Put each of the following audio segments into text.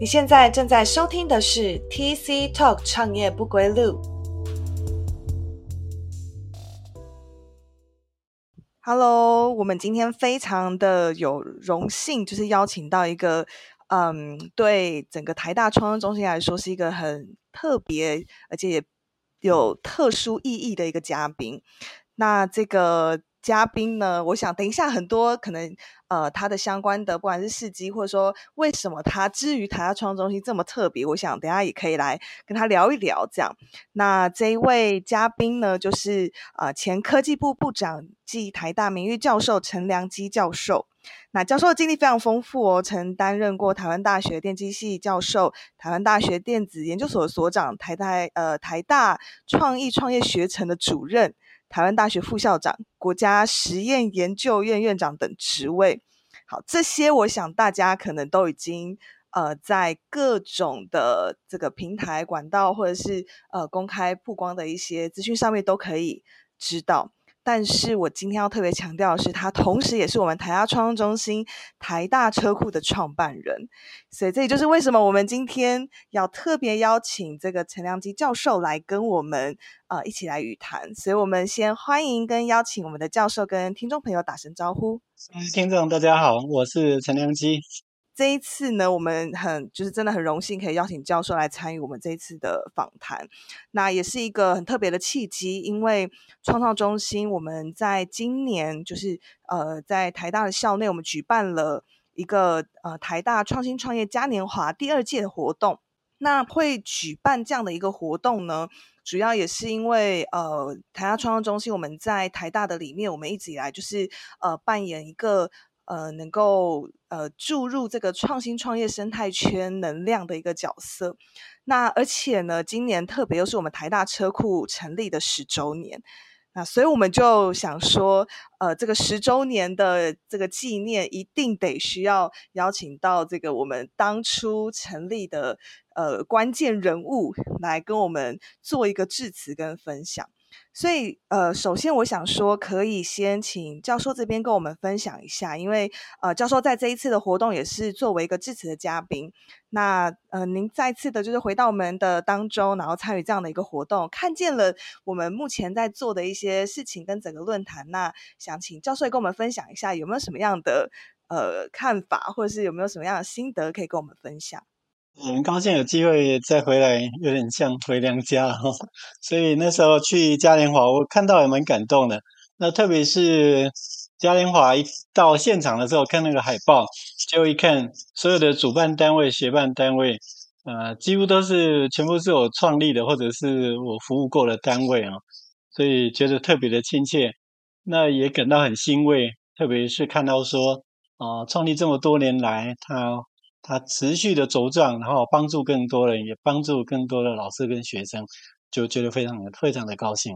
你现在正在收听的是 TC Talk 创业不归路。Hello，我们今天非常的有荣幸，就是邀请到一个，嗯，对整个台大创业中心来说是一个很特别，而且也有特殊意义的一个嘉宾。那这个。嘉宾呢？我想等一下很多可能，呃，他的相关的不管是事迹，或者说为什么他至于台大创中心这么特别，我想等下也可以来跟他聊一聊。这样，那这一位嘉宾呢，就是呃前科技部部长暨台大名誉教授陈良基教授。那教授的经历非常丰富哦，曾担任过台湾大学电机系教授、台湾大学电子研究所所长、台大呃台大创意创业学程的主任。台湾大学副校长、国家实验研究院院长等职位，好，这些我想大家可能都已经呃在各种的这个平台管道或者是呃公开曝光的一些资讯上面都可以知道。但是我今天要特别强调的是，他同时也是我们台大创中心台大车库的创办人，所以这也就是为什么我们今天要特别邀请这个陈良基教授来跟我们呃一起来语谈。所以我们先欢迎跟邀请我们的教授跟听众朋友打声招呼。听众大家好，我是陈良基。这一次呢，我们很就是真的很荣幸可以邀请教授来参与我们这一次的访谈。那也是一个很特别的契机，因为创造中心我们在今年就是呃在台大的校内，我们举办了一个呃台大创新创业嘉年华第二届的活动。那会举办这样的一个活动呢，主要也是因为呃台大创造中心我们在台大的里面，我们一直以来就是呃扮演一个。呃，能够呃注入这个创新创业生态圈能量的一个角色。那而且呢，今年特别又是我们台大车库成立的十周年。那所以我们就想说，呃，这个十周年的这个纪念，一定得需要邀请到这个我们当初成立的呃关键人物来跟我们做一个致辞跟分享。所以，呃，首先我想说，可以先请教授这边跟我们分享一下，因为呃，教授在这一次的活动也是作为一个致辞的嘉宾。那呃，您再次的就是回到我们的当中，然后参与这样的一个活动，看见了我们目前在做的一些事情跟整个论坛。那想请教授也跟我们分享一下，有没有什么样的呃看法，或者是有没有什么样的心得可以跟我们分享？很高兴有机会再回来，有点像回娘家哈。所以那时候去嘉年华，我看到也蛮感动的。那特别是嘉年华一到现场的时候，看那个海报，就一看所有的主办单位、协办单位，呃，几乎都是全部是我创立的，或者是我服务过的单位啊，所以觉得特别的亲切。那也感到很欣慰，特别是看到说，啊，创立这么多年来，他。他持续的茁壮，然后帮助更多人，也帮助更多的老师跟学生，就觉得非常的非常的高兴。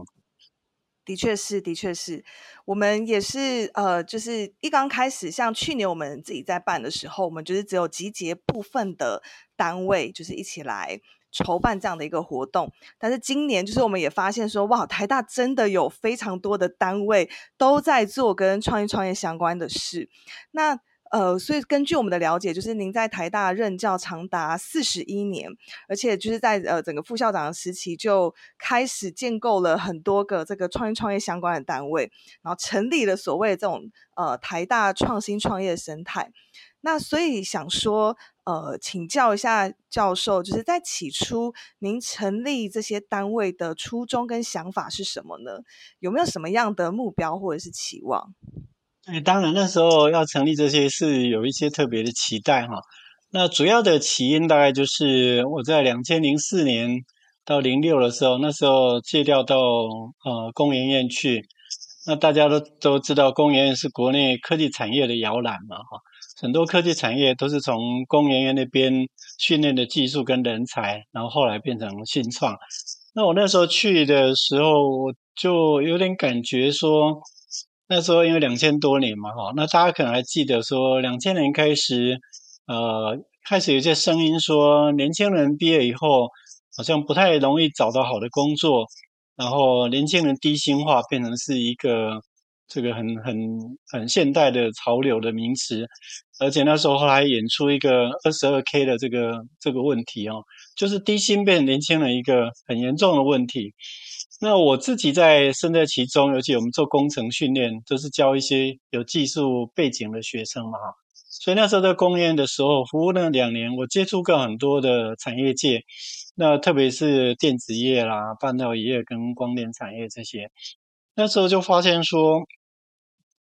的确是，的确是，我们也是呃，就是一刚开始，像去年我们自己在办的时候，我们就是只有集结部分的单位，就是一起来筹办这样的一个活动。但是今年，就是我们也发现说，哇，台大真的有非常多的单位都在做跟创业创业相关的事。那呃，所以根据我们的了解，就是您在台大任教长达四十一年，而且就是在呃整个副校长的时期就开始建构了很多个这个创业创业相关的单位，然后成立了所谓的这种呃台大创新创业生态。那所以想说，呃，请教一下教授，就是在起初您成立这些单位的初衷跟想法是什么呢？有没有什么样的目标或者是期望？哎，当然那时候要成立这些是有一些特别的期待哈。那主要的起因大概就是我在两千零四年到零六的时候，那时候借调到呃工研院去。那大家都都知道，工研院是国内科技产业的摇篮嘛哈。很多科技产业都是从工研院那边训练的技术跟人才，然后后来变成新创。那我那时候去的时候，我就有点感觉说。那时候因为两千多年嘛，哈，那大家可能还记得说，两千年开始，呃，开始有些声音说，年轻人毕业以后好像不太容易找到好的工作，然后年轻人低薪化变成是一个这个很很很现代的潮流的名词，而且那时候后来演出一个二十二 K 的这个这个问题哦，就是低薪变年轻人一个很严重的问题。那我自己在身在其中，尤其我们做工程训练，都是教一些有技术背景的学生嘛。所以那时候在工业的时候服务那两年，我接触过很多的产业界，那特别是电子业啦、半导体业跟光电产业这些。那时候就发现说，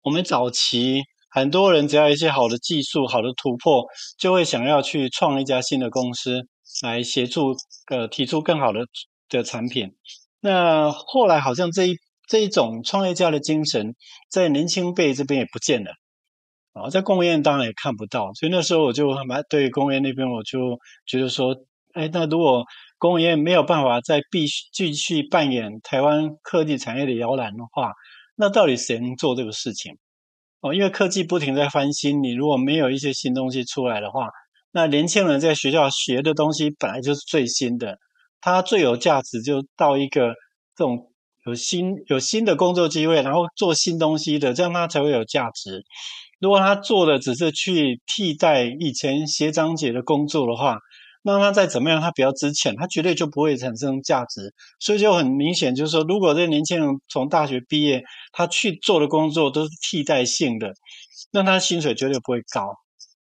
我们早期很多人只要一些好的技术、好的突破，就会想要去创一家新的公司来协助，呃，提出更好的的产品。那后来好像这一这一种创业家的精神，在年轻辈这边也不见了，啊，在公务员当然也看不到。所以那时候我就很蛮对公务员那边，我就觉得说，哎，那如果公务员没有办法再必须继续扮演台湾科技产业的摇篮的话，那到底谁能做这个事情？哦，因为科技不停在翻新，你如果没有一些新东西出来的话，那年轻人在学校学的东西本来就是最新的，他最有价值就到一个这种有新有新的工作机会，然后做新东西的，这样他才会有价值。如果他做的只是去替代以前学长姐的工作的话，那他再怎么样，他比较值钱，他绝对就不会产生价值。所以就很明显，就是说，如果这年轻人从大学毕业，他去做的工作都是替代性的，那他薪水绝对不会高。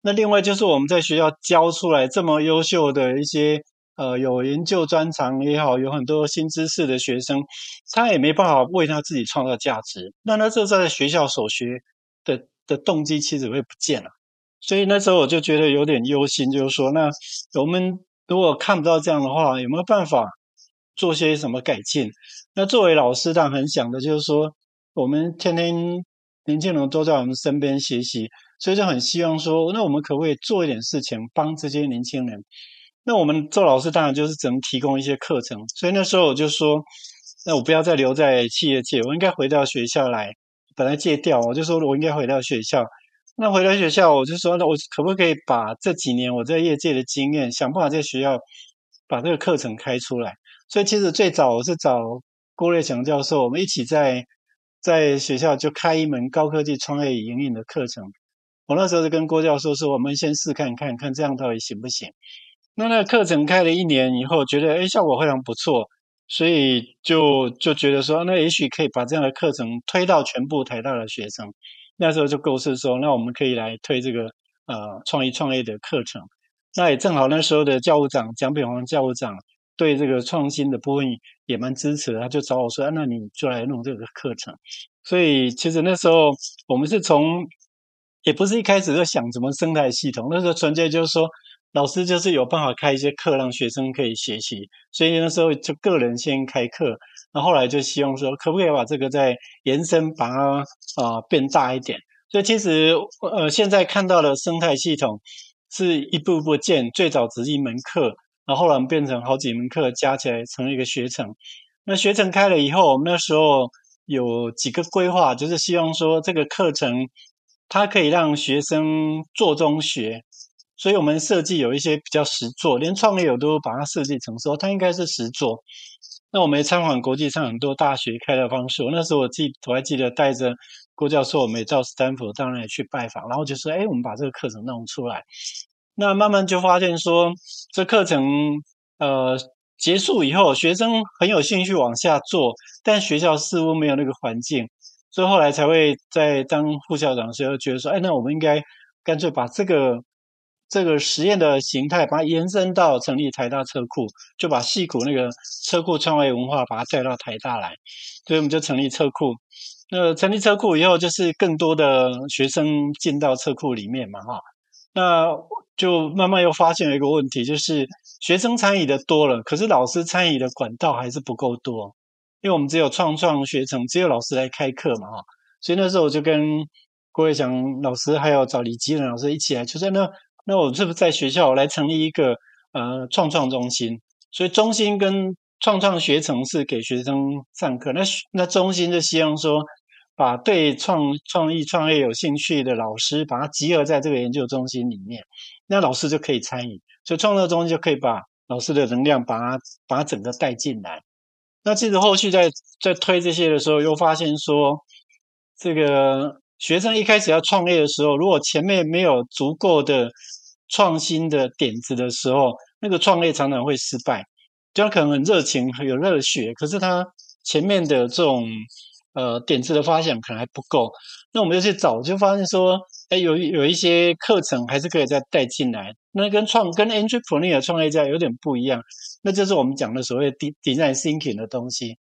那另外就是我们在学校教出来这么优秀的一些呃有研究专长也好，有很多新知识的学生，他也没办法为他自己创造价值。那他这在学校所学的的动机其实会不见了。所以那时候我就觉得有点忧心，就是说，那我们如果看不到这样的话，有没有办法做些什么改进？那作为老师，但很想的就是说，我们天天年轻人都在我们身边学习，所以就很希望说，那我们可不可以做一点事情，帮这些年轻人？那我们做老师，当然就是只能提供一些课程。所以那时候我就说，那我不要再留在企业界，我应该回到学校来。本来戒掉，我就说我应该回到学校。那回到学校，我就说，那我可不可以把这几年我在业界的经验，想办法在学校把这个课程开出来？所以其实最早我是找郭瑞强教授，我们一起在在学校就开一门高科技创业营运的课程。我那时候就跟郭教授说，我们先试看看，看这样到底行不行？那那个课程开了一年以后，觉得哎效果非常不错，所以就就觉得说，那也许可以把这样的课程推到全部台大的学生。那时候就构思说，那我们可以来推这个呃创意创业的课程。那也正好那时候的教务长蒋炳煌教务长对这个创新的部分也蛮支持，他就找我说，那你就来弄这个课程。所以其实那时候我们是从也不是一开始就想怎么生态系统，那时候纯粹就是说。老师就是有办法开一些课让学生可以学习，所以那时候就个人先开课，那后来就希望说可不可以把这个再延伸，把它啊变大一点。所以其实呃现在看到的生态系统是一步步建，最早只是一门课，然后后来变成好几门课加起来成一个学程。那学程开了以后，我们那时候有几个规划，就是希望说这个课程它可以让学生做中学。所以我们设计有一些比较实做，连创业我都把它设计成说它应该是实做。那我们也参访国际上很多大学开的方式。那时候我记我还记得带着郭教授，我们也到斯坦福，当然也去拜访，然后就说：“哎，我们把这个课程弄出来。”那慢慢就发现说，这课程呃结束以后，学生很有兴趣往下做，但学校似乎没有那个环境，所以后来才会在当副校长的时候觉得说：“哎，那我们应该干脆把这个。”这个实验的形态，把它延伸到成立台大车库，就把戏谷那个车库创业文化，把它带到台大来，所以我们就成立车库。那成立车库以后，就是更多的学生进到车库里面嘛，哈，那就慢慢又发现了一个问题，就是学生参与的多了，可是老师参与的管道还是不够多，因为我们只有创创学程，只有老师来开课嘛，哈，所以那时候我就跟郭伟祥老师还有找李吉仁老师一起来，就在那。那我是不是在学校来成立一个呃创创中心？所以中心跟创创学程是给学生上课，那那中心就希望说，把对创创意创业有兴趣的老师，把它集合在这个研究中心里面，那老师就可以参与，所以创造中心就可以把老师的能量把它把它整个带进来。那其实后续在在推这些的时候，又发现说，这个学生一开始要创业的时候，如果前面没有足够的创新的点子的时候，那个创业常常会失败。就他可能很热情，很有热血，可是他前面的这种呃点子的发想可能还不够。那我们就去找，就发现说，哎，有有一些课程还是可以再带进来。那跟创跟 entrepreneur 创业家有点不一样，那就是我们讲的所谓 design thinking 的东西。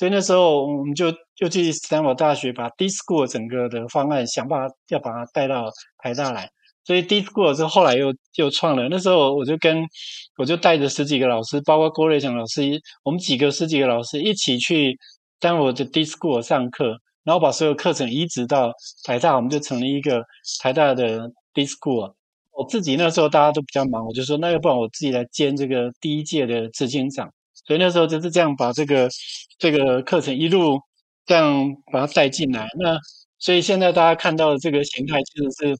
所以那时候我们就就去斯坦福大学，把 D School 整个的方案想办法要把它带到台大来。所以 D School 之后后来又又创了。那时候我就跟我就带着十几个老师，包括郭瑞强老师，我们几个十几个老师一起去丹佛的 D School 上课，然后把所有课程移植到台大，我们就成立一个台大的 D School。我自己那时候大家都比较忙，我就说那要不然我自己来兼这个第一届的执行长。所以那时候就是这样把这个这个课程一路这样把它带进来。那所以现在大家看到的这个形态，其实是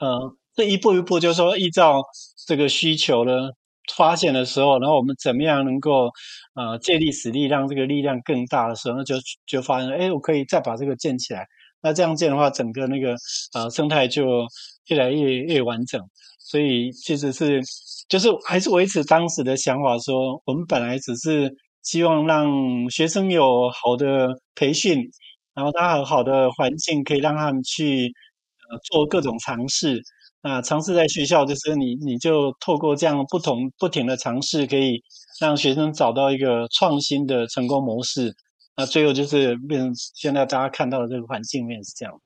呃这一步一步，就是说依照这个需求呢发现的时候，然后我们怎么样能够呃借力使力，让这个力量更大的时候，那就就发现哎，我可以再把这个建起来。那这样建的话，整个那个呃生态就越来越越完整。所以其实是。就是还是维持当时的想法，说我们本来只是希望让学生有好的培训，然后他有好的环境，可以让他们去呃做各种尝试。那尝试在学校，就是你你就透过这样不同不停的尝试，可以让学生找到一个创新的成功模式。那最后就是变成现在大家看到的这个环境面是这样。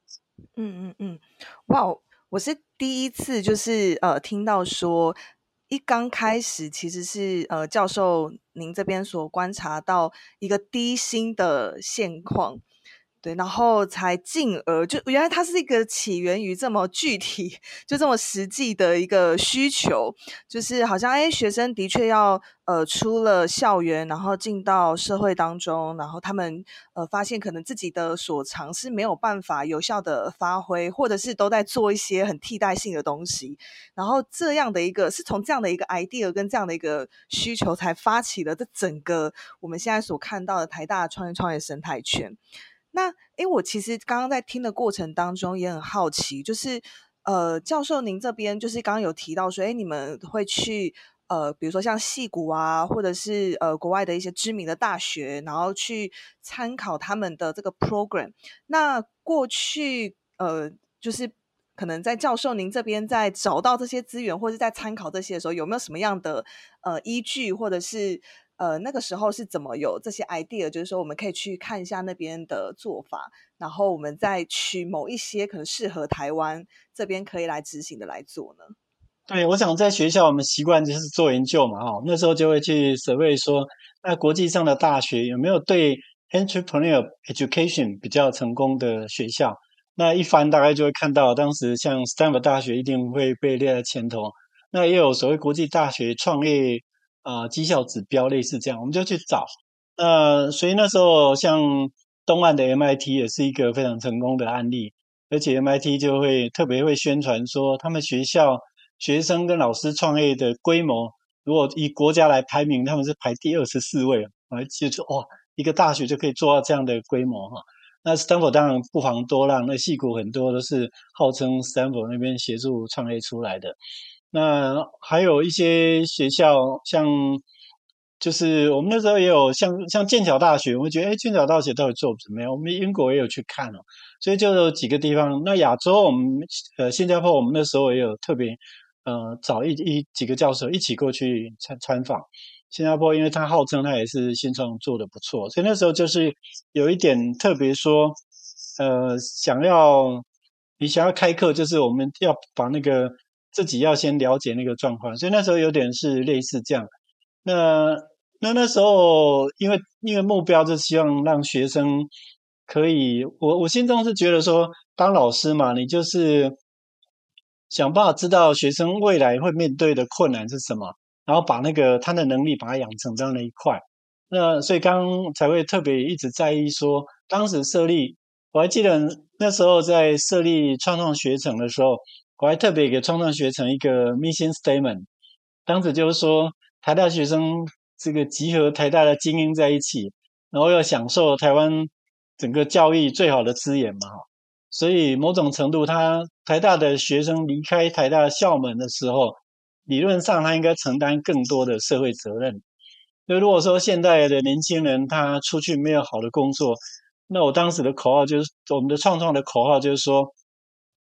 嗯嗯嗯，哇，我是第一次就是呃听到说。一刚开始，其实是呃，教授您这边所观察到一个低薪的现况。对，然后才进而就原来它是一个起源于这么具体、就这么实际的一个需求，就是好像哎，学生的确要呃出了校园，然后进到社会当中，然后他们呃发现可能自己的所长是没有办法有效的发挥，或者是都在做一些很替代性的东西，然后这样的一个是从这样的一个 idea 跟这样的一个需求才发起了这整个我们现在所看到的台大创业创业生态圈。那，哎，我其实刚刚在听的过程当中也很好奇，就是，呃，教授您这边就是刚刚有提到说，哎，你们会去，呃，比如说像戏谷啊，或者是呃国外的一些知名的大学，然后去参考他们的这个 program。那过去，呃，就是可能在教授您这边在找到这些资源，或者在参考这些的时候，有没有什么样的呃依据，或者是？呃，那个时候是怎么有这些 idea？就是说，我们可以去看一下那边的做法，然后我们再取某一些可能适合台湾这边可以来执行的来做呢？对，我想在学校我们习惯就是做研究嘛，哈，那时候就会去 survey 说，那国际上的大学有没有对 entrepreneur education 比较成功的学校？那一翻大概就会看到，当时像 Stanford 大学一定会被列在前头，那也有所谓国际大学创业。啊，绩效指标类似这样，我们就去找。那所以那时候，像东岸的 MIT 也是一个非常成功的案例，而且 MIT 就会特别会宣传说，他们学校学生跟老师创业的规模，如果以国家来排名，他们是排第二十四位。啊，就说哇，一个大学就可以做到这样的规模哈。那 Stanford 当然不遑多让，那戏骨很多都是号称 Stanford 那边协助创业出来的。那还有一些学校，像就是我们那时候也有像像剑桥大学，我们觉得哎，剑桥大学到底做怎么样？我们英国也有去看哦，所以就有几个地方。那亚洲，我们呃新加坡，我们那时候也有特别呃找一一几个教授一起过去参参访新加坡，因为他号称他也是新创做的不错，所以那时候就是有一点特别说，呃，想要你想要开课，就是我们要把那个。自己要先了解那个状况，所以那时候有点是类似这样。那那那时候，因为因为目标就希望让学生可以，我我心中是觉得说，当老师嘛，你就是想办法知道学生未来会面对的困难是什么，然后把那个他的能力把它养成这样的一块。那所以刚才会特别一直在意说，当时设立，我还记得那时候在设立创创学程的时候。我还特别给创创学成一个 mission statement，当时就是说，台大学生这个集合台大的精英在一起，然后要享受台湾整个教育最好的资源嘛，所以某种程度，他台大的学生离开台大校门的时候，理论上他应该承担更多的社会责任。那如果说现在的年轻人他出去没有好的工作，那我当时的口号就是，我们的创创的口号就是说，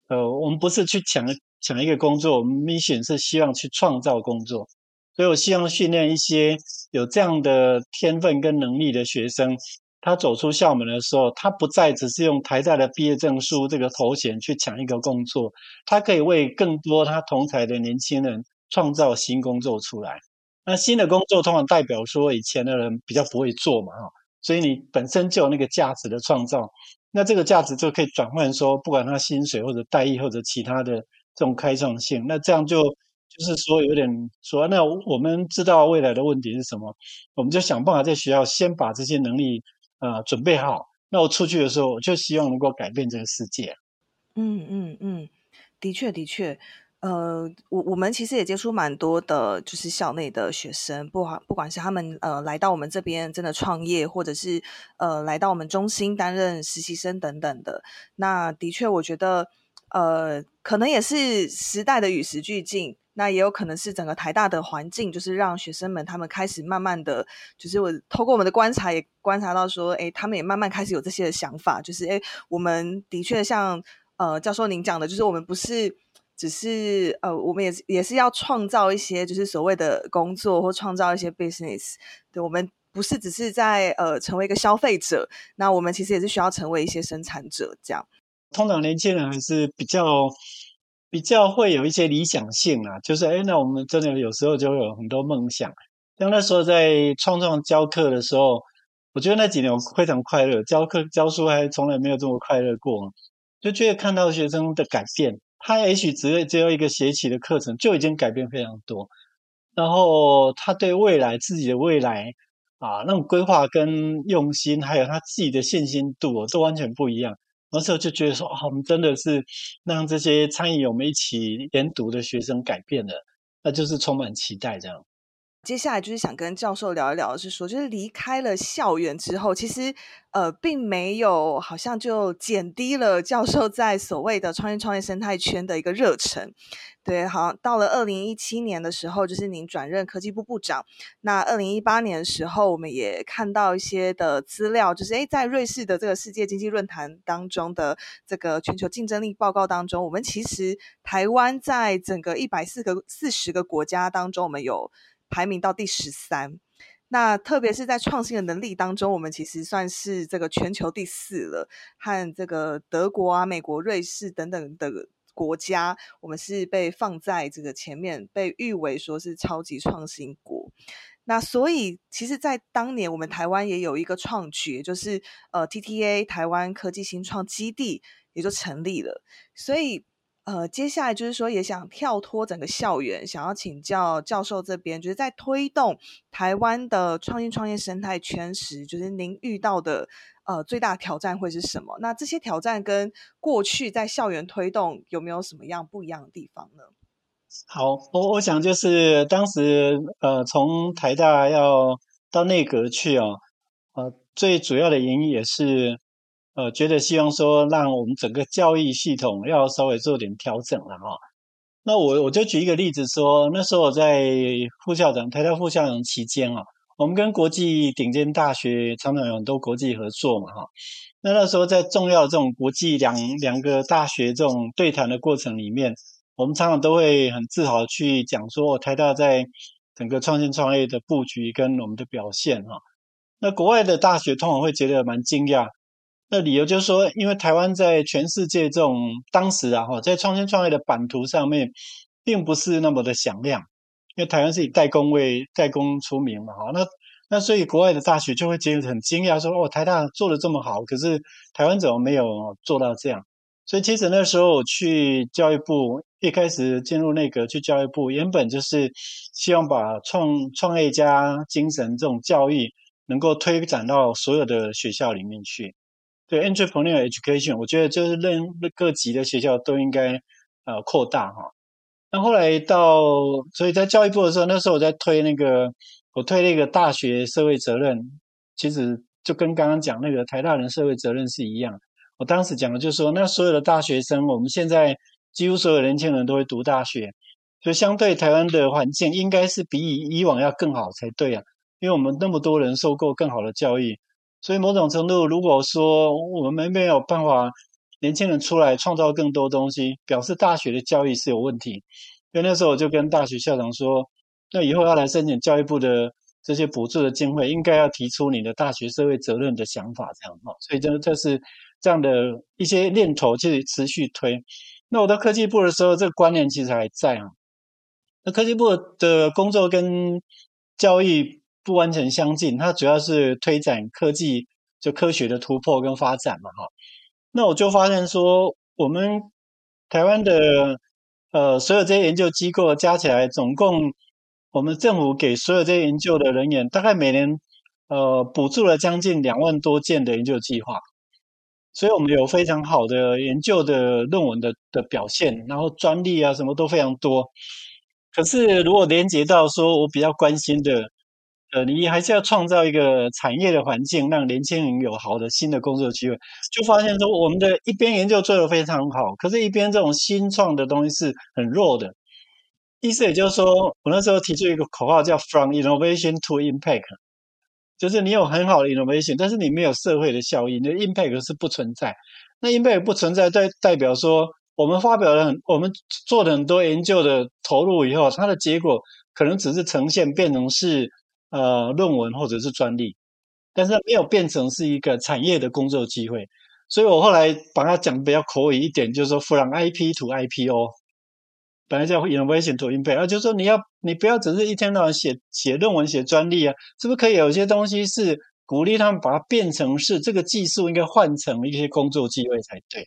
呃，我们不是去抢抢一个工作，我们 mission 是希望去创造工作。所以我希望训练一些有这样的天分跟能力的学生，他走出校门的时候，他不再只是用台大的毕业证书这个头衔去抢一个工作，他可以为更多他同才的年轻人创造新工作出来。那新的工作通常代表说以前的人比较不会做嘛，哈，所以你本身就有那个价值的创造，那这个价值就可以转换说，不管他薪水或者待遇或者其他的这种开创性，那这样就就是说有点说，那我们知道未来的问题是什么，我们就想办法在学校先把这些能力呃准备好，那我出去的时候我就希望能够改变这个世界。嗯嗯嗯，的确的确。呃，我我们其实也接触蛮多的，就是校内的学生，不管不管是他们呃来到我们这边真的创业，或者是呃来到我们中心担任实习生等等的。那的确，我觉得呃，可能也是时代的与时俱进，那也有可能是整个台大的环境，就是让学生们他们开始慢慢的，就是我透过我们的观察也观察到说，哎，他们也慢慢开始有这些的想法，就是哎，我们的确像呃教授您讲的，就是我们不是。只是呃，我们也是也是要创造一些，就是所谓的工作或创造一些 business。对，我们不是只是在呃成为一个消费者，那我们其实也是需要成为一些生产者。这样，通常年轻人还是比较比较会有一些理想性啊，就是哎，那我们真的有时候就会有很多梦想。像那时候在创创教课的时候，我觉得那几年我非常快乐，教课教书还从来没有这么快乐过，就觉得看到学生的改变。他也许只只有一个学期的课程，就已经改变非常多。然后他对未来自己的未来啊，那种规划跟用心，还有他自己的信心度，都完全不一样。那时候就觉得说，啊，我们真的是让这些参与我们一起研读的学生改变了，那就是充满期待这样。接下来就是想跟教授聊一聊，是说，就是离开了校园之后，其实呃，并没有好像就减低了教授在所谓的创业创业生态圈的一个热忱。对，好像，到了二零一七年的时候，就是您转任科技部部长。那二零一八年的时候，我们也看到一些的资料，就是诶，在瑞士的这个世界经济论坛当中的这个全球竞争力报告当中，我们其实台湾在整个一百四个四十个国家当中，我们有。排名到第十三，那特别是在创新的能力当中，我们其实算是这个全球第四了，和这个德国啊、美国、瑞士等等的国家，我们是被放在这个前面，被誉为说是超级创新国。那所以，其实，在当年我们台湾也有一个创举，就是呃，TTA 台湾科技新创基地也就成立了，所以。呃，接下来就是说，也想跳脱整个校园，想要请教教授这边，就是在推动台湾的创新创业生态圈时，就是您遇到的呃最大挑战会是什么？那这些挑战跟过去在校园推动有没有什么样不一样的地方呢？好，我我想就是当时呃从台大要到内阁去哦，呃最主要的原因也是。呃，觉得希望说，让我们整个教育系统要稍微做点调整了哈。那我我就举一个例子说，那时候我在副校长、台大副校长期间啊，我们跟国际顶尖大学常常有很多国际合作嘛哈。那那时候在重要这种国际两两个大学这种对谈的过程里面，我们常常都会很自豪去讲说，台大在整个创新创业的布局跟我们的表现哈。那国外的大学通常会觉得蛮惊讶。那理由就是说，因为台湾在全世界这种当时啊哈，在创新创业的版图上面，并不是那么的响亮。因为台湾是以代工为代工出名嘛哈，那那所以国外的大学就会觉得很惊讶，说哦，台大做的这么好，可是台湾怎么没有做到这样？所以其实那时候我去教育部，一开始进入内阁去教育部，原本就是希望把创创业家精神这种教育能够推展到所有的学校里面去。对 entrepreneur education，我觉得就是任各级的学校都应该呃扩大哈。那后来到，所以在教育部的时候，那时候我在推那个，我推那个大学社会责任，其实就跟刚刚讲那个台大人社会责任是一样。我当时讲的就是说，那所有的大学生，我们现在几乎所有年轻人都会读大学，所以相对台湾的环境应该是比以以往要更好才对啊。因为我们那么多人受过更好的教育，所以某种程度，如果说我们没有办法年轻人出来创造更多东西，表示大学的教育是有问题。因为那时候我就跟大学校长说，那以后要来申请教育部的这些补助的经费，应该要提出你的大学社会责任的想法，这样哈。所以这这是这样的一些念头去持续推。那我到科技部的时候，这个观念其实还在啊。那科技部的工作跟教育。不完全相近，它主要是推展科技，就科学的突破跟发展嘛，哈。那我就发现说，我们台湾的呃所有这些研究机构加起来，总共我们政府给所有这些研究的人员，大概每年呃补助了将近两万多件的研究计划，所以我们有非常好的研究的论文的的表现，然后专利啊什么都非常多。可是如果连接到说我比较关心的。呃，你还是要创造一个产业的环境，让年轻人有好的新的工作机会。就发现说，我们的一边研究做得非常好，可是一边这种新创的东西是很弱的。意思也就是说，我那时候提出一个口号叫 “From Innovation to Impact”，就是你有很好的 innovation，但是你没有社会的效益，你的 impact 是不存在。那 impact 不存在，代代表说，我们发表了很，我们做了很多研究的投入以后，它的结果可能只是呈现变成是。呃，论文或者是专利，但是没有变成是一个产业的工作机会，所以我后来把它讲比较口语一点，就是说 from IP to IPO，本来叫 innovation to impact，就是说你要你不要只是一天到晚写写论文、写专利啊，是不是可以有些东西是鼓励他们把它变成是这个技术应该换成一些工作机会才对。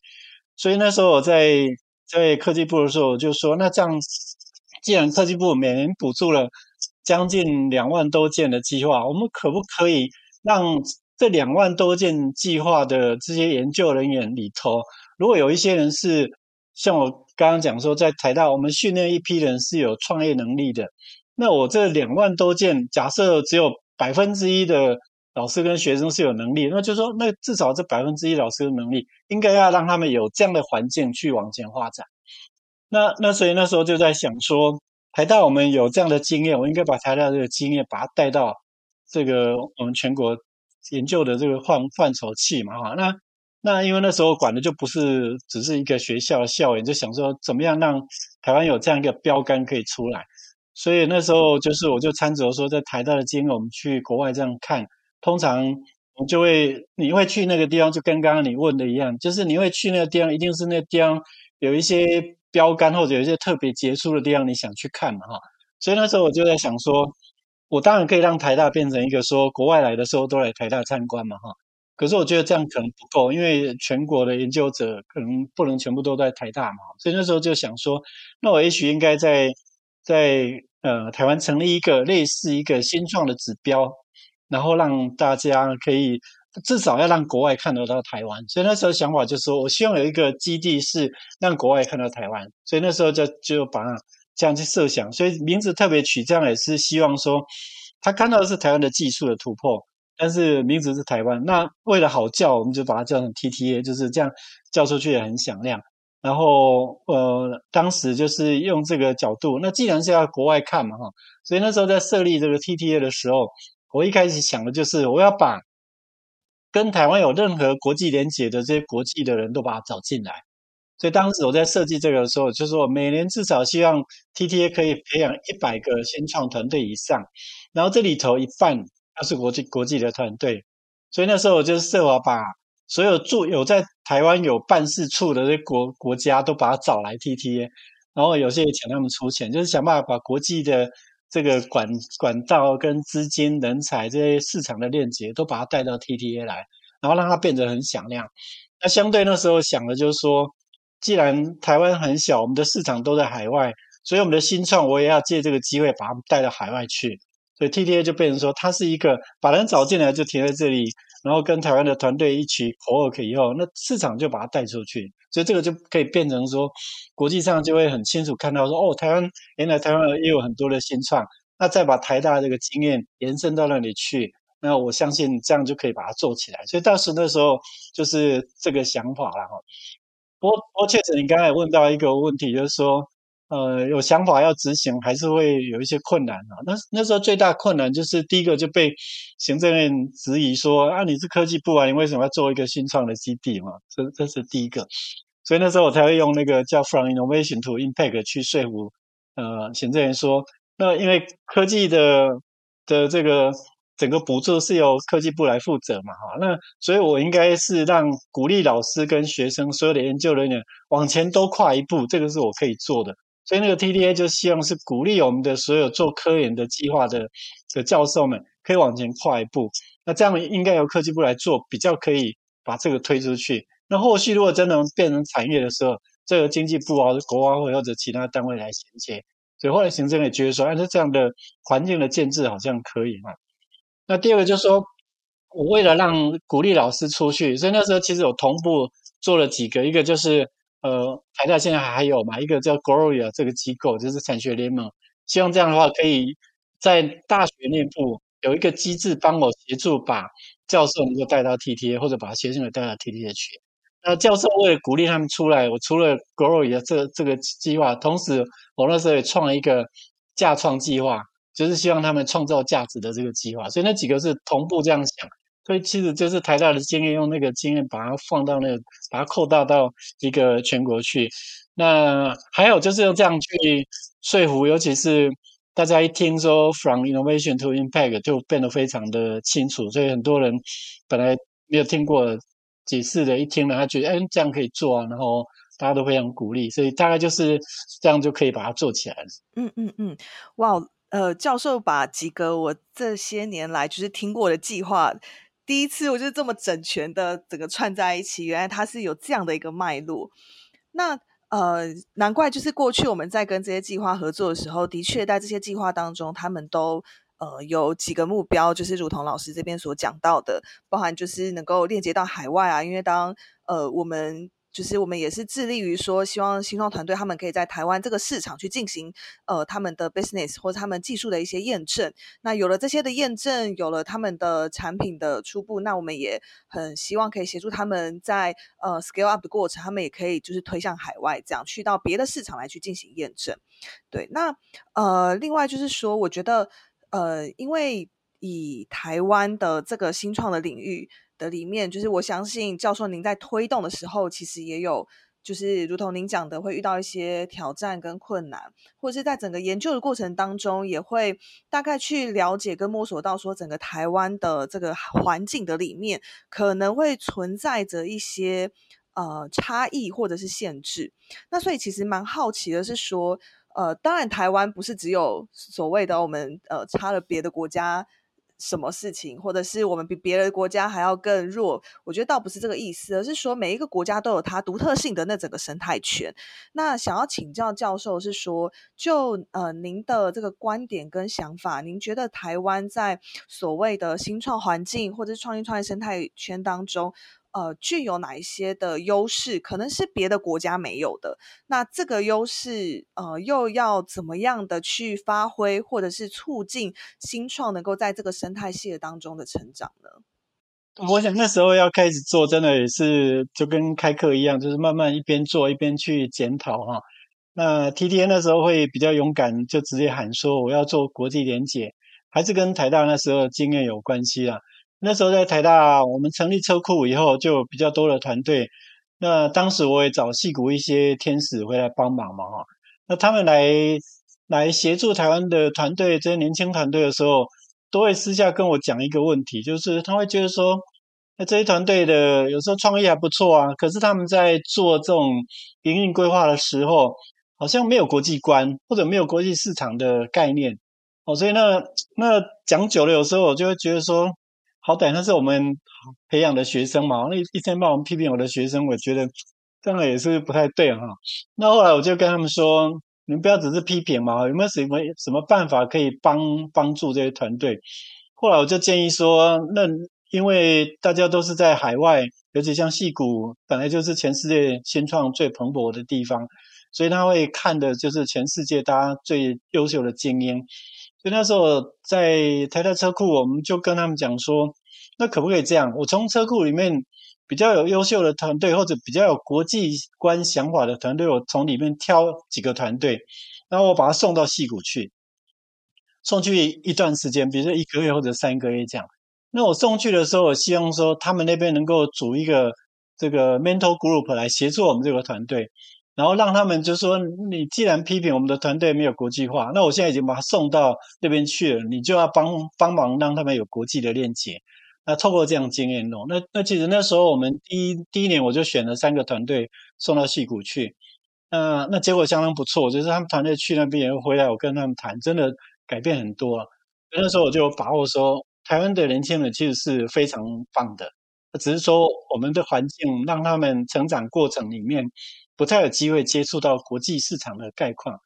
所以那时候我在在科技部的时候，我就说那这样，既然科技部每年补助了。将近两万多件的计划，我们可不可以让这两万多件计划的这些研究人员里头，如果有一些人是像我刚刚讲说，在台大我们训练一批人是有创业能力的，那我这两万多件，假设只有百分之一的老师跟学生是有能力，那就说那至少这百分之一老师的能力，应该要让他们有这样的环境去往前发展。那那所以那时候就在想说。台大我们有这样的经验，我应该把台大这个经验把它带到这个我们全国研究的这个范范畴去嘛哈。那那因为那时候管的就不是只是一个学校校园，就想说怎么样让台湾有这样一个标杆可以出来。所以那时候就是我就参照说，在台大的经验，我们去国外这样看，通常我就会你会去那个地方，就跟刚刚你问的一样，就是你会去那个地方，一定是那个地方有一些。标杆或者有一些特别杰出的地方，你想去看嘛？哈，所以那时候我就在想说，我当然可以让台大变成一个说国外来的时候都来台大参观嘛？哈，可是我觉得这样可能不够，因为全国的研究者可能不能全部都在台大嘛。所以那时候就想说，那我也许应该在在呃台湾成立一个类似一个新创的指标，然后让大家可以。至少要让国外看得到台湾，所以那时候想法就是说，我希望有一个基地是让国外看到台湾，所以那时候就就把这样去设想，所以名字特别取这样也是希望说，他看到的是台湾的技术的突破，但是名字是台湾，那为了好叫，我们就把它叫成 TTA，就是这样叫出去也很响亮。然后呃，当时就是用这个角度，那既然是要国外看嘛哈，所以那时候在设立这个 TTA 的时候，我一开始想的就是我要把。跟台湾有任何国际连结的这些国际的人都把它找进来，所以当时我在设计这个的时候，就是说每年至少希望 TTA 可以培养一百个新创团队以上，然后这里头一半要是国际国际的团队，所以那时候我就设法把所有驻有在台湾有办事处的这国国家都把它找来 TTA，然后有些也请他们出钱，就是想办法把国际的。这个管管道跟资金、人才这些市场的链接，都把它带到 TTA 来，然后让它变得很响亮。那相对那时候想的就是说，既然台湾很小，我们的市场都在海外，所以我们的新创我也要借这个机会把它们带到海外去。所以 TTA 就变成说，它是一个把人找进来就停在这里，然后跟台湾的团队一起 work 以后，那市场就把它带出去。所以这个就可以变成说，国际上就会很清楚看到说，哦，台湾原来台湾也有很多的新创，那再把台大这个经验延伸到那里去，那我相信这样就可以把它做起来。所以当时那时候就是这个想法了哈。不过，不过确实你刚才问到一个问题，就是说，呃，有想法要执行，还是会有一些困难啊。那那时候最大困难就是第一个就被行政院质疑说，啊，你是科技部啊，你为什么要做一个新创的基地嘛？这这是第一个。所以那时候我才会用那个叫 From Innovation to Impact 去说服呃行政院说，那因为科技的的这个整个补助是由科技部来负责嘛，哈，那所以我应该是让鼓励老师跟学生所有的研究人员往前都跨一步，这个是我可以做的。所以那个 TDA 就希望是鼓励我们的所有做科研的计划的的教授们可以往前跨一步，那这样应该由科技部来做，比较可以把这个推出去。那后续如果真的变成产业的时候，这个经济部啊、国发会或者其他单位来衔接，所以后来行政也觉得说，哎，那这样的环境的建制好像可以嘛。那第二个就是说，我为了让鼓励老师出去，所以那时候其实有同步做了几个，一个就是呃，台大现在还有嘛，一个叫 Gloria 这个机构，就是产学联盟，希望这样的话可以在大学内部有一个机制帮我协助把教授能够带到 TTA，或者把学生也带到 TTA 去。那教授为了鼓励他们出来，我除了 Grow 的这这个计划，同时我那时候也创了一个价创计划，就是希望他们创造价值的这个计划。所以那几个是同步这样想。所以其实就是台大的经验，用那个经验把它放到那个，把它扩大到一个全国去。那还有就是用这样去说服，尤其是大家一听说 From Innovation to Impact 就变得非常的清楚。所以很多人本来没有听过。几次的一听了，他觉得哎，这样可以做啊，然后大家都非常鼓励，所以大概就是这样就可以把它做起来了。嗯嗯嗯，哇，呃，教授把几个我这些年来就是听过的计划，第一次我就这么整全的整个串在一起，原来它是有这样的一个脉络。那呃，难怪就是过去我们在跟这些计划合作的时候，的确在这些计划当中，他们都。呃，有几个目标，就是如同老师这边所讲到的，包含就是能够链接到海外啊，因为当呃我们就是我们也是致力于说，希望新创团队他们可以在台湾这个市场去进行呃他们的 business 或者他们技术的一些验证。那有了这些的验证，有了他们的产品的初步，那我们也很希望可以协助他们在呃 scale up 的过程，他们也可以就是推向海外，这样去到别的市场来去进行验证。对，那呃另外就是说，我觉得。呃，因为以台湾的这个新创的领域的里面，就是我相信教授您在推动的时候，其实也有，就是如同您讲的，会遇到一些挑战跟困难，或者是在整个研究的过程当中，也会大概去了解跟摸索到说，整个台湾的这个环境的里面，可能会存在着一些呃差异或者是限制。那所以其实蛮好奇的是说。呃，当然，台湾不是只有所谓的我们呃差了别的国家什么事情，或者是我们比别的国家还要更弱。我觉得倒不是这个意思，而是说每一个国家都有它独特性的那整个生态圈。那想要请教教授是说，就呃您的这个观点跟想法，您觉得台湾在所谓的新创环境或者是创新创业生态圈当中？呃，具有哪一些的优势，可能是别的国家没有的。那这个优势，呃，又要怎么样的去发挥，或者是促进新创能够在这个生态系当中的成长呢？我想那时候要开始做，真的也是就跟开课一样，就是慢慢一边做一边去检讨哈。那 T T N 那时候会比较勇敢，就直接喊说我要做国际联结，还是跟台大那时候经验有关系啊。那时候在台大，我们成立车库以后，就比较多的团队。那当时我也找戏谷一些天使回来帮忙嘛，哈。那他们来来协助台湾的团队，这些年轻团队的时候，都会私下跟我讲一个问题，就是他会觉得说，那这些团队的有时候创意还不错啊，可是他们在做这种营运规划的时候，好像没有国际观，或者没有国际市场的概念。哦，所以那那讲久了，有时候我就会觉得说。好歹那是我们培养的学生嘛，那一天帮我们批评我的学生，我觉得这样也是不太对哈。那后来我就跟他们说，你们不要只是批评嘛，有没有什么什么办法可以帮帮助这些团队？后来我就建议说，那因为大家都是在海外，尤其像戏谷本来就是全世界新创最蓬勃的地方，所以他会看的就是全世界大家最优秀的精英。所以那时候在台大车库，我们就跟他们讲说，那可不可以这样？我从车库里面比较有优秀的团队，或者比较有国际观想法的团队，我从里面挑几个团队，然后我把它送到戏谷去，送去一段时间，比如说一个月或者三个月这样。那我送去的时候，我希望说他们那边能够组一个这个 mental group 来协助我们这个团队。然后让他们就说：“你既然批评我们的团队没有国际化，那我现在已经把他送到那边去了，你就要帮帮忙让他们有国际的链接。那透过这样经验哦，那那其实那时候我们第一第一年我就选了三个团队送到戏谷去，那那结果相当不错，就是他们团队去那边回来，我跟他们谈，真的改变很多。那时候我就有把握说，台湾的年轻人其实是非常棒的，只是说我们的环境让他们成长过程里面。”不太有机会接触到国际市场的概况。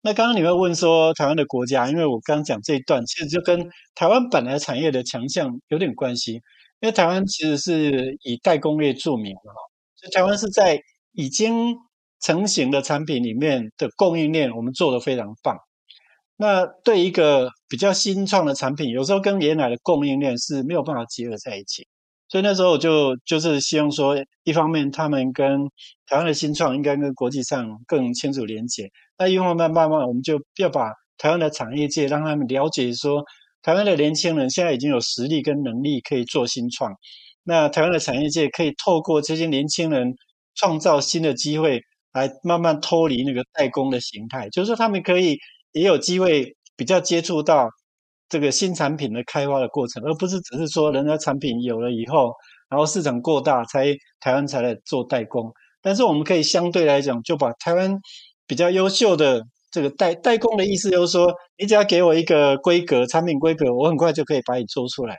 那刚刚你会问说台湾的国家，因为我刚讲这一段，其实就跟台湾本来产业的强项有点关系。因为台湾其实是以代工业著名的哈，所以台湾是在已经成型的产品里面的供应链，我们做的非常棒。那对一个比较新创的产品，有时候跟原来的供应链是没有办法结合在一起。所以那时候我就就是希望说，一方面他们跟台湾的新创应该跟国际上更清楚连接，那一方面慢慢我们就要把台湾的产业界让他们了解说，台湾的年轻人现在已经有实力跟能力可以做新创，那台湾的产业界可以透过这些年轻人创造新的机会，来慢慢脱离那个代工的形态，就是说他们可以也有机会比较接触到。这个新产品的开发的过程，而不是只是说人家产品有了以后，然后市场过大才台湾才来做代工。但是我们可以相对来讲，就把台湾比较优秀的这个代代工的意思，就是说，你只要给我一个规格产品规格，我很快就可以把你做出来。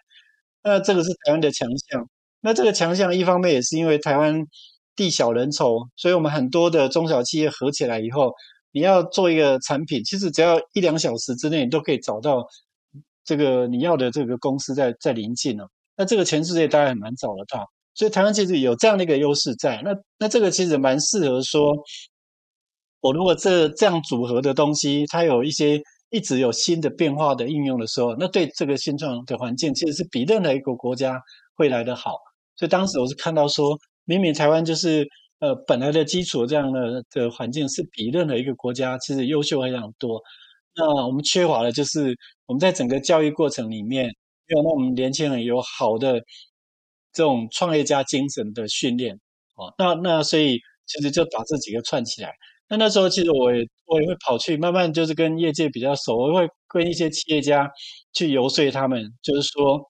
那这个是台湾的强项。那这个强项一方面也是因为台湾地小人稠，所以我们很多的中小企业合起来以后，你要做一个产品，其实只要一两小时之内，你都可以找到。这个你要的这个公司在在临近呢，那这个全世界大概很难找得到，所以台湾其实有这样的一个优势在。那那这个其实蛮适合说，我如果这这样组合的东西，它有一些一直有新的变化的应用的时候，那对这个新创的环境其实是比任何一个国家会来得好。所以当时我是看到说，明明台湾就是呃本来的基础这样的的环境是比任何一个国家其实优秀非常多。那我们缺乏的就是我们在整个教育过程里面，没有让我们年轻人有好的这种创业家精神的训练哦。那那所以其实就把这几个串起来。那那时候其实我也我也会跑去慢慢就是跟业界比较熟，我会跟一些企业家去游说他们，就是说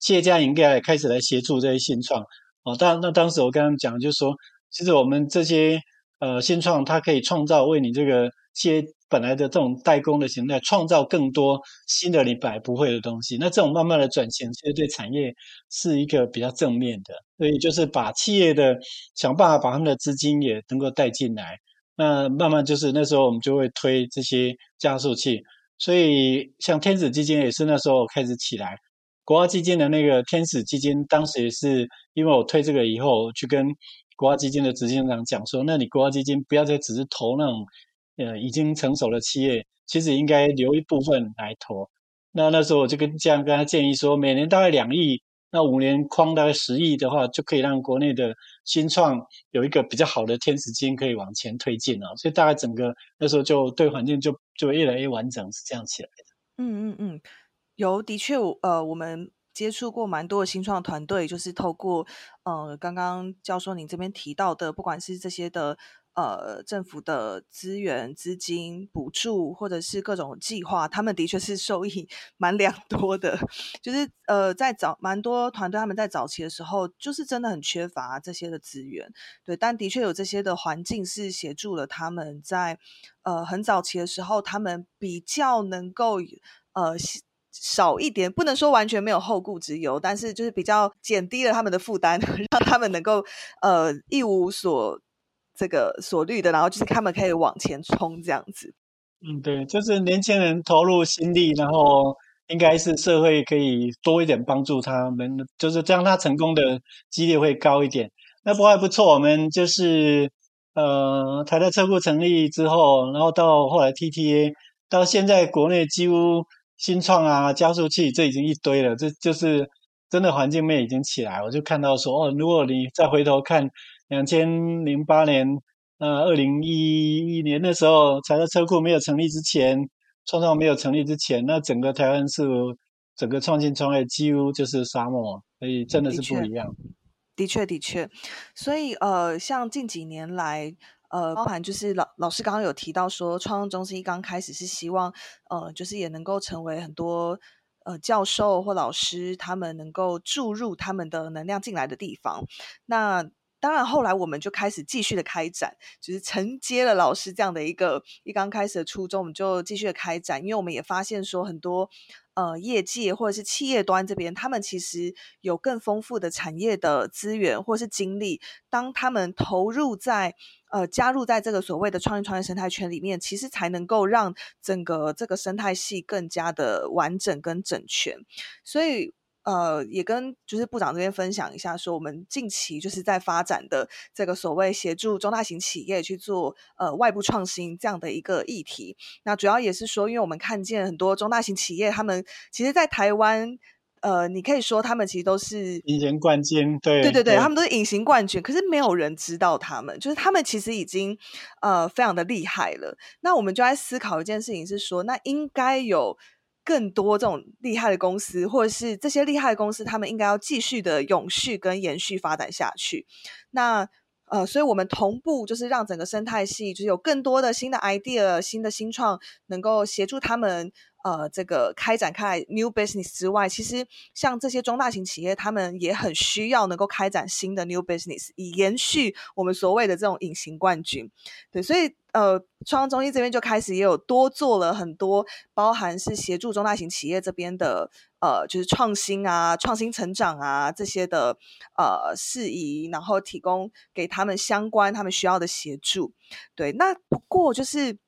企业家应该开始来协助这些新创哦。当那当时我跟他们讲，就是说其实我们这些呃新创，它可以创造为你这个企业。本来的这种代工的形态，创造更多新的你本来不会的东西，那这种慢慢的转型，其实对产业是一个比较正面的。所以就是把企业的想办法把他们的资金也能够带进来，那慢慢就是那时候我们就会推这些加速器。所以像天使基金也是那时候开始起来，国家基金的那个天使基金，当时也是因为我推这个以后，去跟国家基金的执行长讲说，那你国家基金不要再只是投那种。呃，已经成熟的企业，其实应该留一部分来投。那那时候我就跟这样跟他建议说，每年大概两亿，那五年框大概十亿的话，就可以让国内的新创有一个比较好的天使金可以往前推进啊。所以大概整个那时候就对环境就就越来越完整，是这样起来的。嗯嗯嗯，有的确，呃，我们接触过蛮多的新创团队，就是透过呃刚刚教授您这边提到的，不管是这些的。呃，政府的资源、资金补助，或者是各种计划，他们的确是受益 蛮良多的。就是呃，在早蛮多团队他们在早期的时候，就是真的很缺乏这些的资源。对，但的确有这些的环境是协助了他们在呃很早期的时候，他们比较能够呃少一点，不能说完全没有后顾之忧，但是就是比较减低了他们的负担，让他们能够呃一无所。这个所虑的，然后就是他们可以往前冲这样子。嗯，对，就是年轻人投入心力，然后应该是社会可以多一点帮助他们，就是这样，他成功的几率会高一点。那不还不错，我们就是呃，台大车库成立之后，然后到后来 TTA，到现在国内几乎新创啊、加速器这已经一堆了，这就是真的环境面已经起来。我就看到说，哦，如果你再回头看两千零八年、呃二零一一年的时候，财德车库没有成立之前，创创没有成立之前，那整个台湾是整个创新创业几乎就是沙漠，所以真的是不一样。的确，的确，所以呃，像近几年来，呃，包含就是老老师刚刚有提到说，创创中心刚开始是希望，呃，就是也能够成为很多呃教授或老师他们能够注入他们的能量进来的地方。那当然，后来我们就开始继续的开展，就是承接了老师这样的一个一刚开始的初衷，我们就继续的开展，因为我们也发现说很多。呃，业界或者是企业端这边，他们其实有更丰富的产业的资源或是精力。当他们投入在呃加入在这个所谓的创业创业生态圈里面，其实才能够让整个这个生态系更加的完整跟整全。所以。呃，也跟就是部长这边分享一下，说我们近期就是在发展的这个所谓协助中大型企业去做呃外部创新这样的一个议题。那主要也是说，因为我们看见很多中大型企业，他们其实，在台湾，呃，你可以说他们其实都是隐形冠军，对对对对，他们都是隐形冠军，可是没有人知道他们，就是他们其实已经呃非常的厉害了。那我们就在思考一件事情，是说，那应该有。更多这种厉害的公司，或者是这些厉害的公司，他们应该要继续的永续跟延续发展下去。那呃，所以我们同步就是让整个生态系，就是有更多的新的 idea、新的新创，能够协助他们。呃，这个开展开 new business 之外，其实像这些中大型企业，他们也很需要能够开展新的 new business，以延续我们所谓的这种隐形冠军。对，所以呃，创中心这边就开始也有多做了很多，包含是协助中大型企业这边的呃，就是创新啊、创新成长啊这些的呃事宜，然后提供给他们相关他们需要的协助。对，那不过就是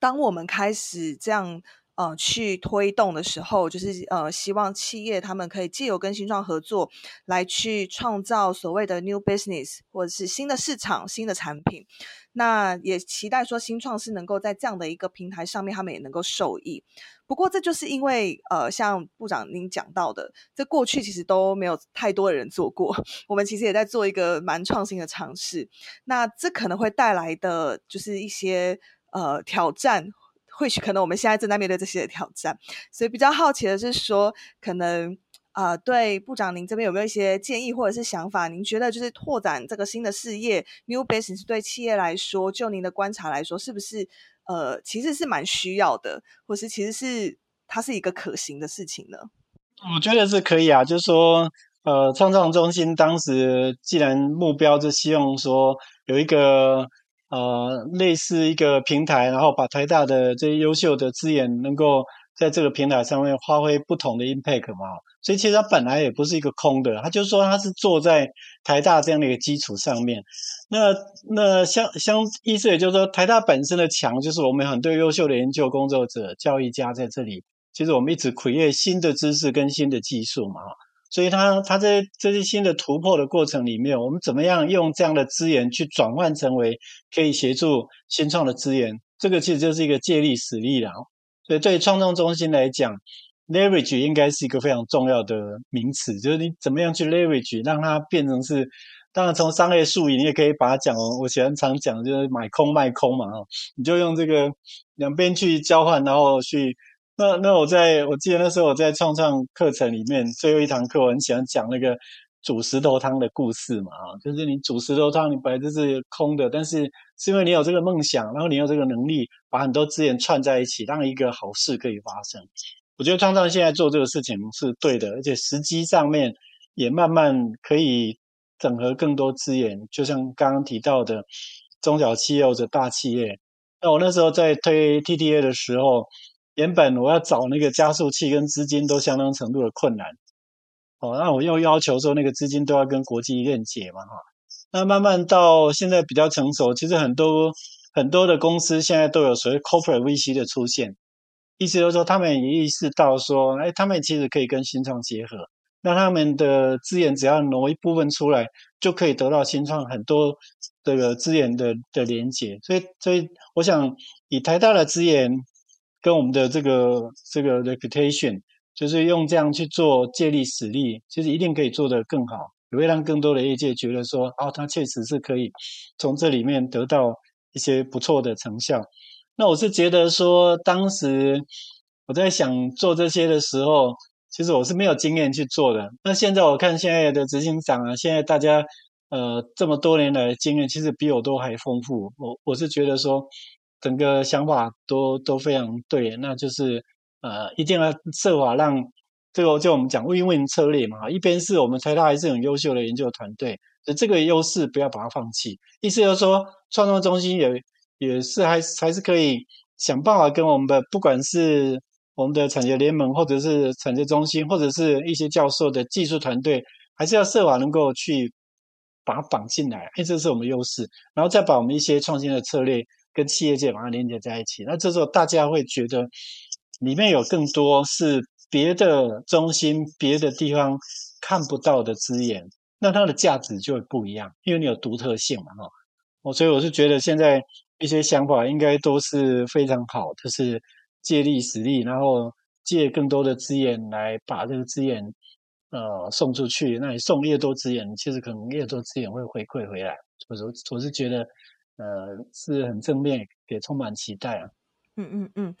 当我们开始这样。呃，去推动的时候，就是呃，希望企业他们可以借由跟新创合作，来去创造所谓的 new business 或者是新的市场、新的产品。那也期待说新创是能够在这样的一个平台上面，他们也能够受益。不过，这就是因为呃，像部长您讲到的，这过去其实都没有太多的人做过。我们其实也在做一个蛮创新的尝试。那这可能会带来的就是一些呃挑战。或许可能我们现在正在面对这些挑战，所以比较好奇的是说，可能啊，对部长您这边有没有一些建议或者是想法？您觉得就是拓展这个新的事业 （new business） 对企业来说，就您的观察来说，是不是呃其实是蛮需要的，或是其实是它是一个可行的事情呢？我觉得是可以啊，就是说，呃，创创中心当时既然目标就希望说有一个。呃，类似一个平台，然后把台大的这些优秀的资源，能够在这个平台上面发挥不同的 impact 嘛。所以其实它本来也不是一个空的，它就是说它是坐在台大这样的一个基础上面。那那相相意思也就是说，台大本身的强就是我们很多优秀的研究工作者、教育家在这里。其实我们一直培育新的知识跟新的技术嘛。所以，他他在这些新的突破的过程里面，我们怎么样用这样的资源去转换成为可以协助新创的资源？这个其实就是一个借力使力了。所以，对创创中心来讲，leverage 应该是一个非常重要的名词，就是你怎么样去 leverage，让它变成是，当然从商业术语，你也可以把它讲，我喜欢常讲就是买空卖空嘛，哦，你就用这个两边去交换，然后去。那那我在我记得那时候我在创创课程里面最后一堂课，我很喜欢讲那个煮石头汤的故事嘛啊，就是你煮石头汤，你本来就是空的，但是是因为你有这个梦想，然后你有这个能力，把很多资源串在一起，让一个好事可以发生。我觉得创创现在做这个事情是对的，而且时机上面也慢慢可以整合更多资源，就像刚刚提到的中小企业或者大企业。那我那时候在推 TTA 的时候。原本我要找那个加速器跟资金都相当程度的困难，哦，那我又要求说那个资金都要跟国际链接嘛，哈，那慢慢到现在比较成熟，其实很多很多的公司现在都有所谓 corporate VC 的出现，意思就是说他们也意识到说，哎，他们其实可以跟新创结合，那他们的资源只要挪一部分出来，就可以得到新创很多这个资源的的连接，所以所以我想以台大的资源。跟我们的这个这个 reputation，就是用这样去做借力使力，其实一定可以做得更好，也会让更多的业界觉得说，哦，他确实是可以从这里面得到一些不错的成效。那我是觉得说，当时我在想做这些的时候，其实我是没有经验去做的。那现在我看现在的执行长啊，现在大家。呃，这么多年来的经验，其实比我都还丰富。我我是觉得说，整个想法都都非常对，那就是呃，一定要设法让这个就我们讲 win-win 策略嘛。一边是我们台大还是很优秀的研究团队，这个优势不要把它放弃。意思就是说，创作中心也也是还还是可以想办法跟我们的不管是我们的产业联盟，或者是产业中心，或者是一些教授的技术团队，还是要设法能够去。把它绑进来，哎，这是我们优势，然后再把我们一些创新的策略跟企业界把它连接在一起。那这时候大家会觉得里面有更多是别的中心、别的地方看不到的资源，那它的价值就会不一样，因为你有独特性嘛，哈。我所以我是觉得现在一些想法应该都是非常好，就是借力使力，然后借更多的资源来把这个资源。呃，送出去，那你送越多资源，其实可能越多资源会回馈回来。我是我是觉得，呃，是很正面，也充满期待啊。嗯嗯嗯，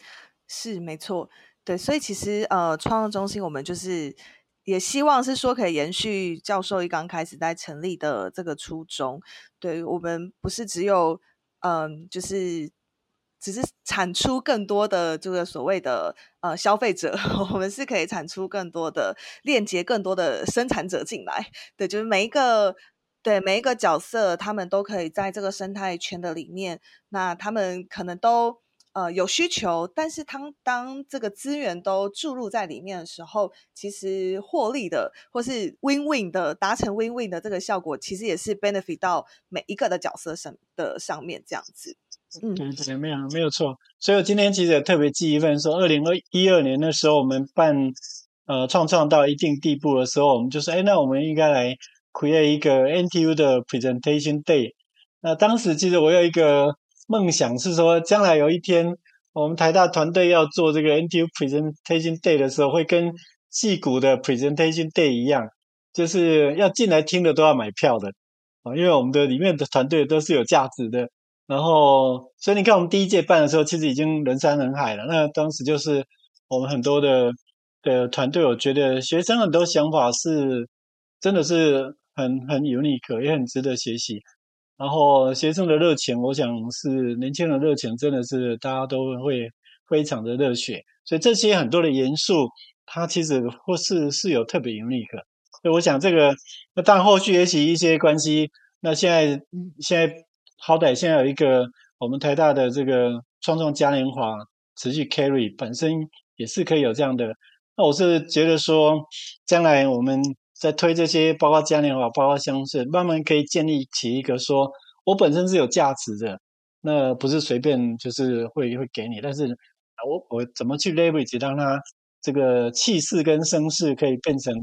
是没错，对，所以其实呃，创作中心我们就是也希望是说可以延续教授一刚开始在成立的这个初衷。对我们不是只有嗯，就是。只是产出更多的这个所谓的呃消费者，我们是可以产出更多的链接，更多的生产者进来。对，就是每一个对每一个角色，他们都可以在这个生态圈的里面。那他们可能都呃有需求，但是当当这个资源都注入在里面的时候，其实获利的或是 win win 的达成 win win 的这个效果，其实也是 benefit 到每一个的角色上的上面这样子。嗯，对对，没有没有错。所以我今天其实也特别记一份，说二零二一二年的时候，我们办呃创创到一定地步的时候，我们就说，哎，那我们应该来 create 一个 NTU 的 presentation day。那当时其实我有一个梦想是说，将来有一天我们台大团队要做这个 NTU presentation day 的时候，会跟戏骨的 presentation day 一样，就是要进来听的都要买票的啊，因为我们的里面的团队都是有价值的。然后，所以你看，我们第一届办的时候，其实已经人山人海了。那当时就是我们很多的的团队，我觉得学生很多想法是真的是很很 unique，也很值得学习。然后学生的热情，我想是年轻人的热情，真的是大家都会非常的热血。所以这些很多的元素，它其实或是是有特别 unique。所以我想这个，那当然后续也许一些关系。那现在现在。好歹现在有一个我们台大的这个创创嘉年华持续 carry，本身也是可以有这样的。那我是觉得说，将来我们在推这些，包括嘉年华、包括相似，慢慢可以建立起一个说，我本身是有价值的，那不是随便就是会会给你，但是我我怎么去 leverage 让它这个气势跟声势可以变成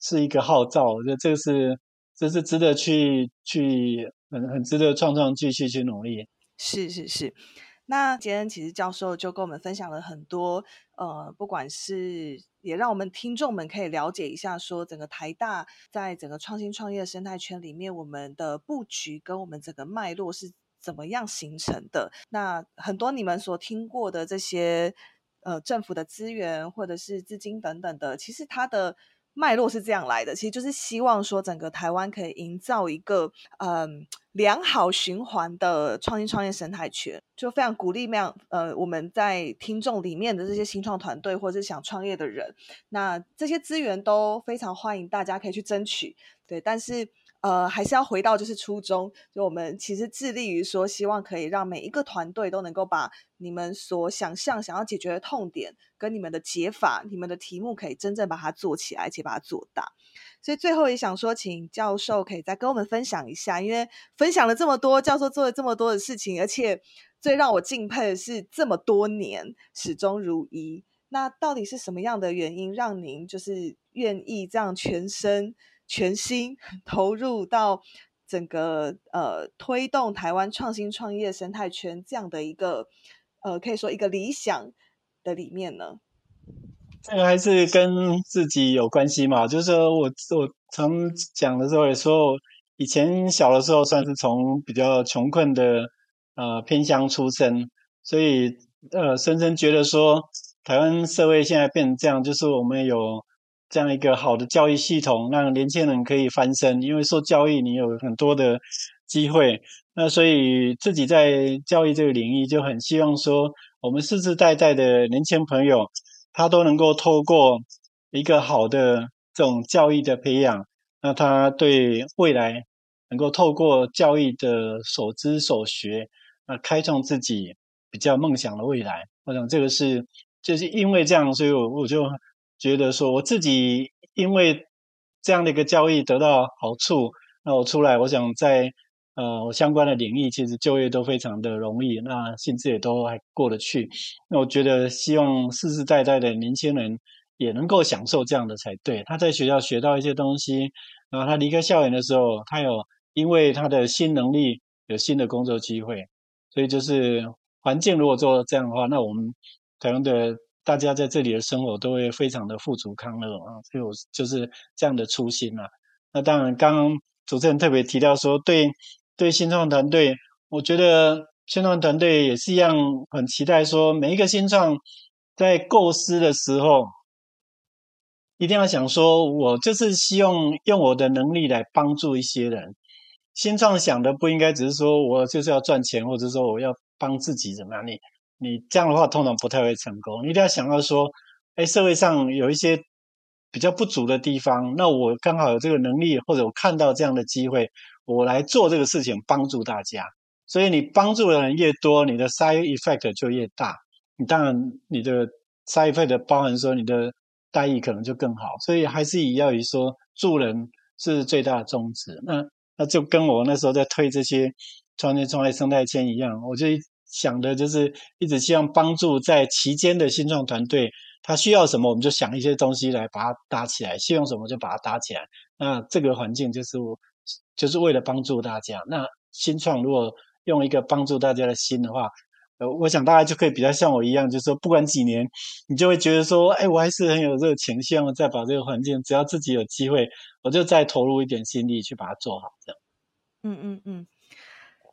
是一个号召，我觉得这个是这是值得去去。很很值得创创继续去努力，是是是。那今天其实教授就跟我们分享了很多，呃，不管是也让我们听众们可以了解一下，说整个台大在整个创新创业生态圈里面，我们的布局跟我们整个脉络是怎么样形成的。那很多你们所听过的这些，呃，政府的资源或者是资金等等的，其实它的。脉络是这样来的，其实就是希望说整个台湾可以营造一个嗯良好循环的创新创业生态圈，就非常鼓励那样呃我们在听众里面的这些新创团队或者是想创业的人，那这些资源都非常欢迎大家可以去争取，对，但是。呃，还是要回到就是初衷，就我们其实致力于说，希望可以让每一个团队都能够把你们所想象、想要解决的痛点，跟你们的解法、你们的题目，可以真正把它做起来，而且把它做大。所以最后也想说，请教授可以再跟我们分享一下，因为分享了这么多，教授做了这么多的事情，而且最让我敬佩的是这么多年始终如一。那到底是什么样的原因，让您就是愿意这样全身？全心投入到整个呃推动台湾创新创业生态圈这样的一个呃可以说一个理想的里面呢？这个还是跟自己有关系嘛。就是说我我常讲的时候也说，以前小的时候算是从比较穷困的呃偏乡出身，所以呃深深觉得说，台湾社会现在变成这样，就是我们有这样一个好的教育系统，让年轻人可以翻身。因为受教育，你有很多的机会。那所以自己在教育这个领域，就很希望说，我们世世代代的年轻朋友。他都能够透过一个好的这种教育的培养，那他对未来能够透过教育的所知所学，那开创自己比较梦想的未来。我想这个是就是因为这样，所以我我就觉得说，我自己因为这样的一个教育得到好处，那我出来，我想在。呃，相关的领域其实就业都非常的容易，那薪资也都还过得去。那我觉得，希望世世代代的年轻人也能够享受这样的才对。他在学校学到一些东西，然后他离开校园的时候，他有因为他的新能力有新的工作机会。所以就是环境如果做到这样的话，那我们台湾的大家在这里的生活都会非常的富足康乐啊。所以我就是这样的初心啊。那当然，刚刚主持人特别提到说，对。对新创团队，我觉得新创团队也是一样，很期待说每一个新创在构思的时候，一定要想说，我就是希望用我的能力来帮助一些人。新创想的不应该只是说我就是要赚钱，或者说我要帮自己怎么样？你你这样的话通常不太会成功。你一定要想到说，哎，社会上有一些比较不足的地方，那我刚好有这个能力，或者我看到这样的机会。我来做这个事情，帮助大家。所以你帮助的人越多，你的 side effect 就越大。你当然，你的 side effect 包含说你的待遇可能就更好。所以还是以要以说助人是最大的宗旨。那那就跟我那时候在推这些创业创业生态圈一样，我就想的就是一直希望帮助在期间的新创团队，他需要什么，我们就想一些东西来把它搭起来；希望什么就把它搭起来。那这个环境就是。就是为了帮助大家。那新创如果用一个帮助大家的心的话，呃，我想大家就可以比较像我一样，就是说不管几年，你就会觉得说，哎，我还是很有热情，希望再把这个环境，只要自己有机会，我就再投入一点心力去把它做好。这样。嗯嗯嗯，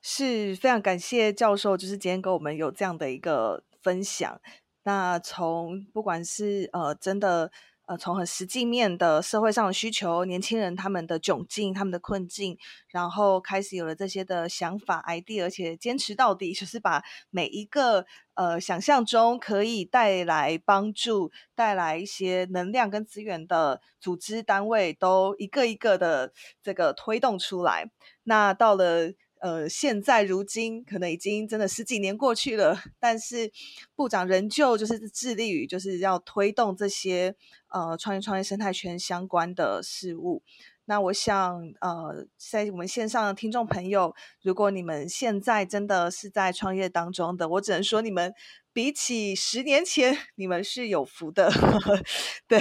是非常感谢教授，就是今天跟我们有这样的一个分享。那从不管是呃，真的。呃，从很实际面的社会上的需求，年轻人他们的窘境、他们的困境，然后开始有了这些的想法、idea，而且坚持到底，就是把每一个呃想象中可以带来帮助、带来一些能量跟资源的组织单位，都一个一个的这个推动出来。那到了。呃，现在如今可能已经真的十几年过去了，但是部长仍旧就是致力于就是要推动这些呃创业创业生态圈相关的事物。那我想呃，在我们线上的听众朋友，如果你们现在真的是在创业当中的，我只能说你们。比起十年前，你们是有福的，对，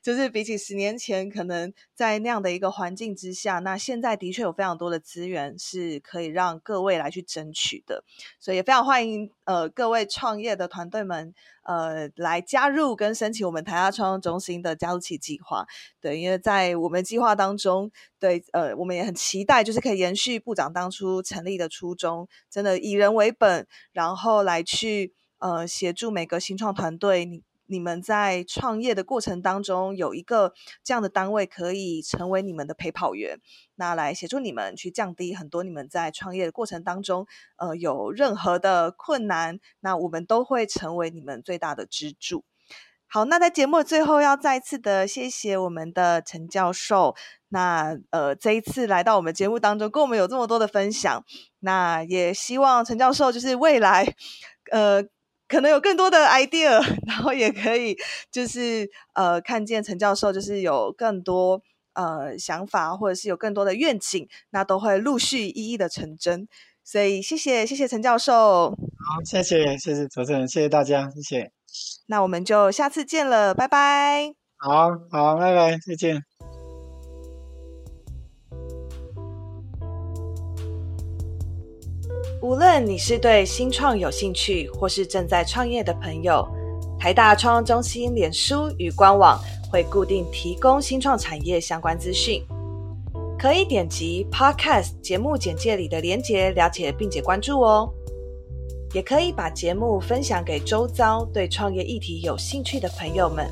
就是比起十年前，可能在那样的一个环境之下，那现在的确有非常多的资源是可以让各位来去争取的，所以也非常欢迎呃各位创业的团队们呃来加入跟申请我们台下创业中心的加入器计划，对，因为在我们计划当中，对，呃，我们也很期待就是可以延续部长当初成立的初衷，真的以人为本，然后来去。呃，协助每个新创团队，你你们在创业的过程当中，有一个这样的单位可以成为你们的陪跑员，那来协助你们去降低很多你们在创业的过程当中，呃，有任何的困难，那我们都会成为你们最大的支柱。好，那在节目的最后，要再次的谢谢我们的陈教授，那呃，这一次来到我们节目当中，跟我们有这么多的分享，那也希望陈教授就是未来，呃。可能有更多的 idea，然后也可以就是呃看见陈教授就是有更多呃想法，或者是有更多的愿景，那都会陆续一一的成真。所以谢谢谢谢陈教授，好谢谢谢谢主持人，谢谢大家，谢谢。那我们就下次见了，拜拜。好好，拜拜，再见。无论你是对新创有兴趣，或是正在创业的朋友，台大创中心脸书与官网会固定提供新创产业相关资讯，可以点击 Podcast 节目简介里的连结了解并且关注哦。也可以把节目分享给周遭对创业议题有兴趣的朋友们。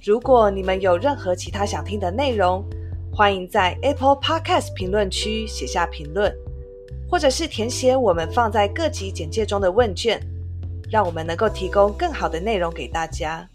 如果你们有任何其他想听的内容，欢迎在 Apple Podcast 评论区写下评论，或者是填写我们放在各级简介中的问卷，让我们能够提供更好的内容给大家。